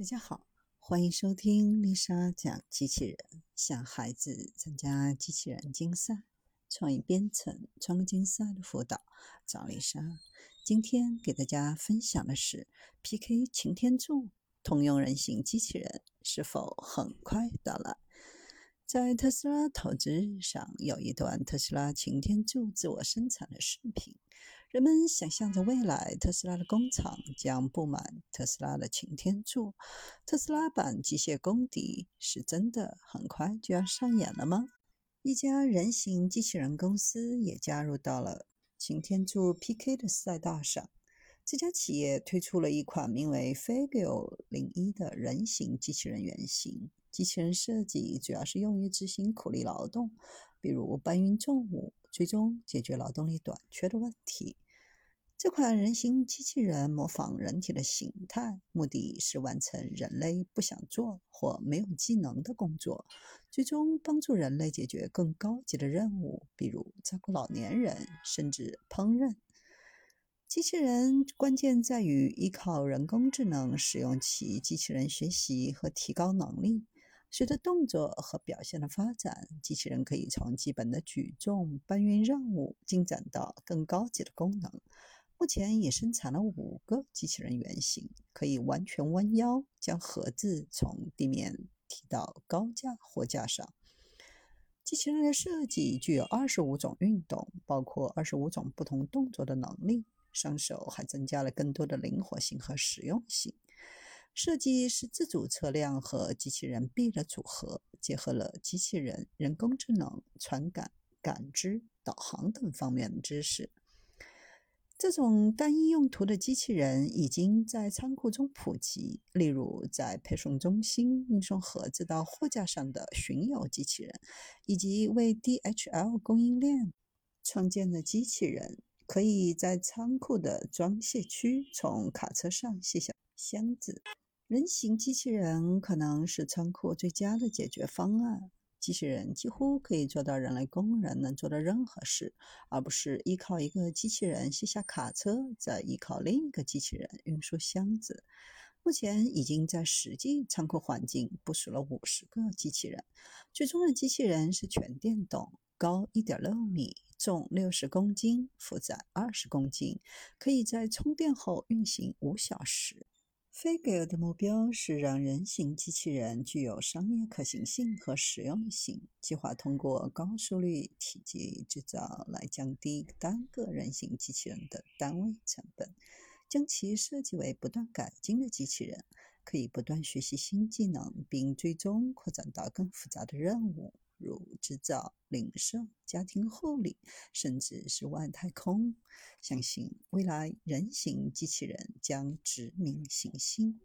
大家好，欢迎收听丽莎讲机器人，向孩子参加机器人竞赛、创意编程、创客竞赛的辅导，找丽莎。今天给大家分享的是 PK 擎天柱通用人形机器人是否很快到来？在特斯拉投资日上，有一段特斯拉擎天柱自我生产的视频。人们想象着未来特斯拉的工厂将布满特斯拉的擎天柱。特斯拉版机械公敌是真的很快就要上演了吗？一家人形机器人公司也加入到了擎天柱 PK 的赛道上。这家企业推出了一款名为 Figure 零一的人形机器人原型。机器人设计主要是用于执行苦力劳动，比如搬运重物。最终解决劳动力短缺的问题。这款人形机器人模仿人体的形态，目的是完成人类不想做或没有技能的工作，最终帮助人类解决更高级的任务，比如照顾老年人，甚至烹饪。机器人关键在于依靠人工智能，使用其机器人学习和提高能力。随着动作和表现的发展，机器人可以从基本的举重、搬运任务进展到更高级的功能。目前已生产了五个机器人原型，可以完全弯腰将盒子从地面提到高架货架上。机器人的设计具有二十五种运动，包括二十五种不同动作的能力。双手还增加了更多的灵活性和实用性。设计是自主车辆和机器人臂的组合，结合了机器人、人工智能、传感、感知、导航等方面的知识。这种单一用途的机器人已经在仓库中普及，例如在配送中心运送盒子到货架上的巡游机器人，以及为 DHL 供应链创建的机器人，可以在仓库的装卸区从卡车上卸下箱子。人形机器人可能是仓库最佳的解决方案。机器人几乎可以做到人类工人能做的任何事，而不是依靠一个机器人卸下卡车，再依靠另一个机器人运输箱子。目前已经在实际仓库环境部署了五十个机器人。最终的机器人是全电动，高一点六米，重六十公斤，负载二十公斤，可以在充电后运行五小时。Figure 的目标是让人形机器人具有商业可行性和实用性，计划通过高速率体积制造来降低单个人形机器人的单位成本，将其设计为不断改进的机器人，可以不断学习新技能，并最终扩展到更复杂的任务。如制造、零售、家庭护理，甚至是外太空。相信未来人形机器人将殖民行星。